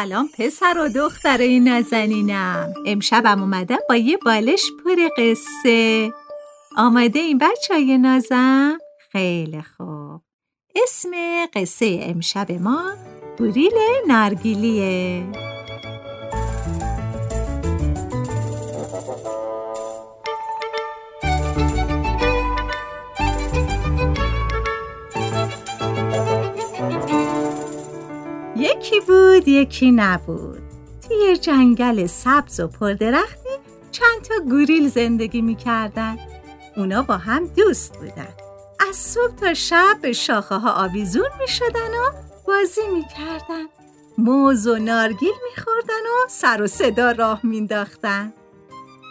سلام پسر و دختر نازنینم. امشبم اومدم با یه بالش پر قصه. آماده این بچه های نازم؟ خیلی خوب. اسم قصه امشب ما گوریل نرگیلیه. یکی بود یکی نبود. توی جنگل سبز و پردرختی چند تا گوریل زندگی می‌کردن. اونا با هم دوست بودن. از صبح تا شب به شاخه ها آویزون می‌شدن و بازی می‌کردن. موز و نارگیل میخوردن و سر و صدا راه مینداختن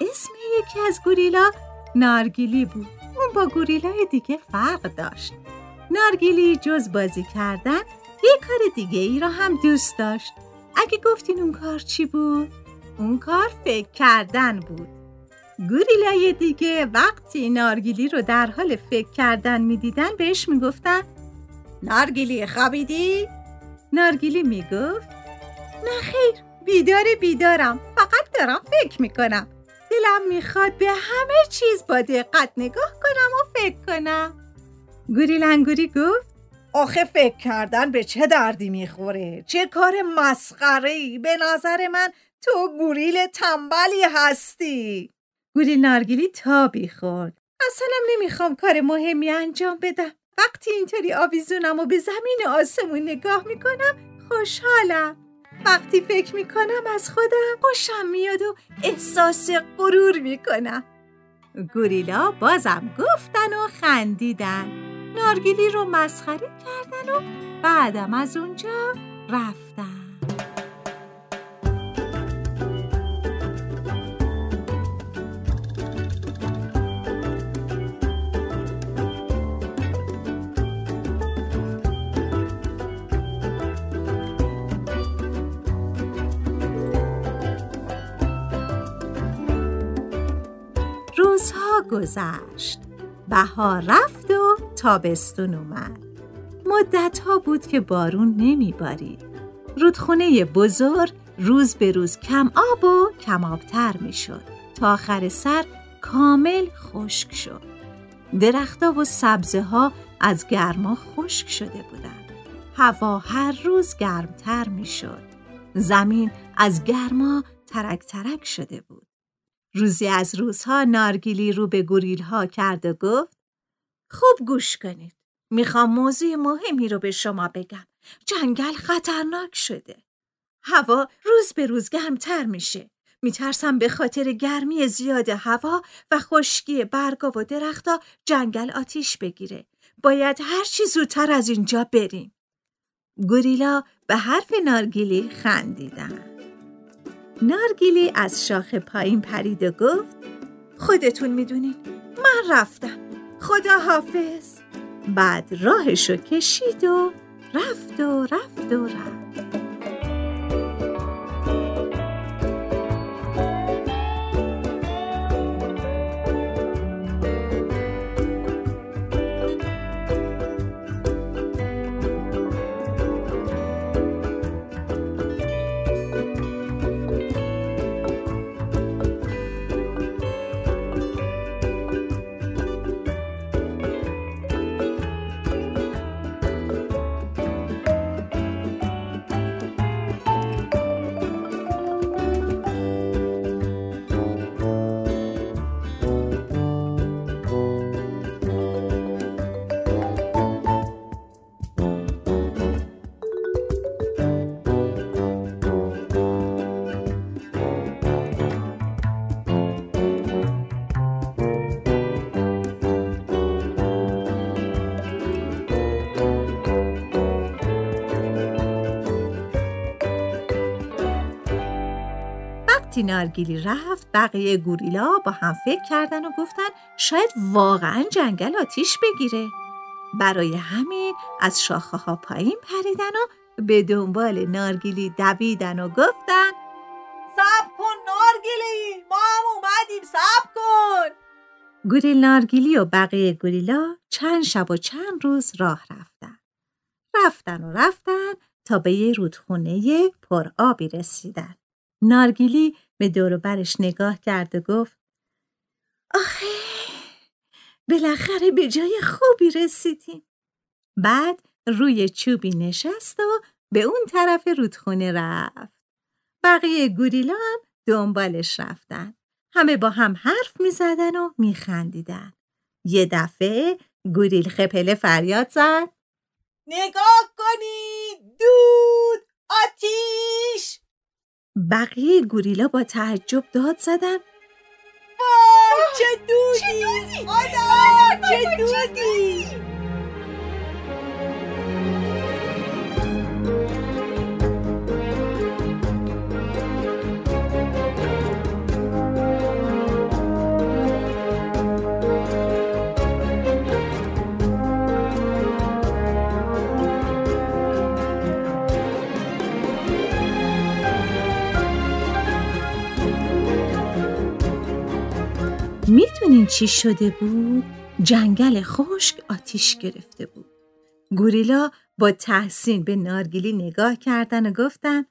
اسم یکی از گوریلا نارگیلی بود. اون با گوریلای دیگه فرق داشت. نارگیلی جز بازی کردن یه کار دیگه ای را هم دوست داشت اگه گفتین اون کار چی بود؟ اون کار فکر کردن بود گوریلای دیگه وقتی نارگیلی رو در حال فکر کردن می‌دیدن بهش می‌گفتن نارگیلی خوابیدی؟ نارگیلی می‌گفت نه خیر بیدار بیدارم فقط دارم فکر می‌کنم دلم می‌خواد به همه چیز با دقت نگاه کنم و فکر کنم گوریلنگوری گفت آخه فکر کردن به چه دردی می‌خوره؟ چه کار مسخره به نظر من تو گوریل تنبلی هستی. گوریل نارگیلی تابی خورد. اصلا نمی‌خوام کار مهمی انجام بدم. وقتی اینطوری آویزونم و به زمین آسمون نگاه می‌کنم خوشحالم. وقتی فکر می‌کنم از خودم خوشم میاد و احساس غرور می‌کنم. گوریلا بازم گفتن و خندیدن. نارگیلی رو مسخره کردن و بعدم از اونجا رفتن. روزها گذشت. بهار رفت و تابستون اومد. مدت ها بود که بارون نمی بارید رودخونه بزرگ روز به روز کم آب و کم آبتر می شد تا آخر سر کامل خشک شد. درختها و سبزه ها از گرما خشک شده بودند. هوا هر روز گرمتر می شد زمین از گرما ترک ترک شده بود. روزی از روزها نارگیلی رو به گوریل ها کرد و گفت خوب گوش کنید. می‌خوام موضوع مهمی رو به شما بگم. جنگل خطرناک شده. هوا روز به روز گرمتر میشه. میترسم به خاطر گرمی زیاد هوا و خشکی برگا و درختا جنگل آتیش بگیره. باید هر چی زودتر از اینجا بریم. گوریلا به حرف نارگیلی خندیدن. نارگیلی از شاخ پایین پرید و گفت خودتون می‌دونین من رفتم خدا حافظ بعد راهشو کشید و رفت و رفت و رفت. وقتی نارگیلی رفت بقیه گوریلا با هم فکر کردن و گفتن شاید واقعا جنگل آتیش بگیره. برای همین از شاخه ها پایین پریدن و به دنبال نارگیلی دویدن و گفتن سب کن نارگیلی ما هم اومدیم سب کن! گوریل نارگیلی و بقیه گوریلا چند شب و چند روز راه رفتن. رفتن و رفتن تا به یه رودخونه پر آبی رسیدن. نارگیلی به دور برش نگاه کرد و گفت آخه بالاخره به جای خوبی رسیدیم. بعد روی چوبی نشست و به اون طرف رودخونه رفت. بقیه گوریلا هم دنبالش رفتن. همه با هم حرف می زدن و می خندیدن. یه دفعه گوریل خپله فریاد زد. نگاه کنید دود آتیش! بقیه گوریلا با تعجب داد زدن. وای چه دودی! آدم چه دودی! می‌دونین چی شده بود؟ جنگل خشک آتیش گرفته بود. گوریلا با تحسین به نارگیلی نگاه کردن و گفتن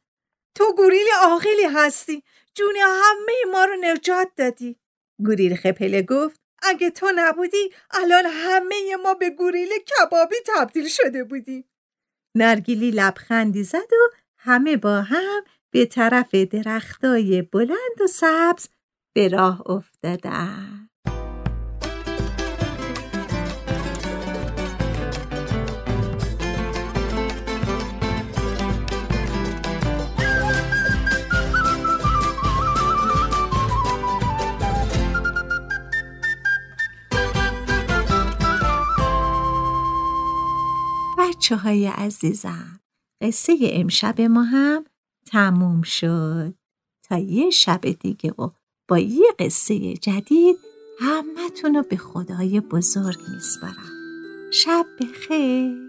تو گوریل عاقلی هستی جون همه ما رو نجات دادی گوریل خپله گفت اگه تو نبودی الان همه ما به گوریل کبابی تبدیل شده بودیم نارگیلی لبخندی زد و همه با هم به طرف درختای بلند و سبز به راه افتادن بچه های عزیزم قصه امشب ما هم تموم شد. تا یه شب دیگه و با یه قصه جدید همتون رو به خدای بزرگ میسپارم. شب بخیر.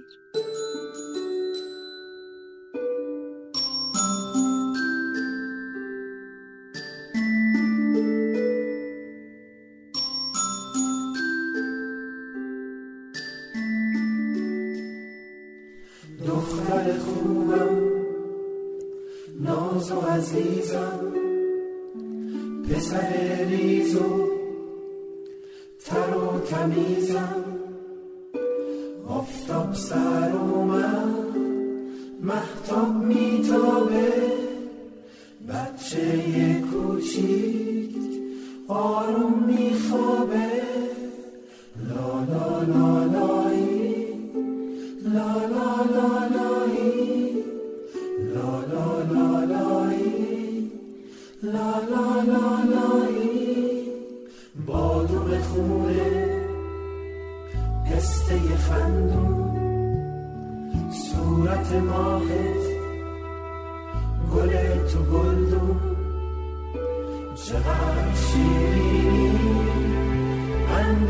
دختر خوبم ناز و عزیزم. پسر ریز و تر و تمیزم. آفتاب سر من محتاب میتابه. بچه کوچیک آروم میخوابه. لا لا لا لایی لا لا لا لایی بادوم خونه پسته خندون صورت ماهت گل تو گلدون چقدر شیرینی قند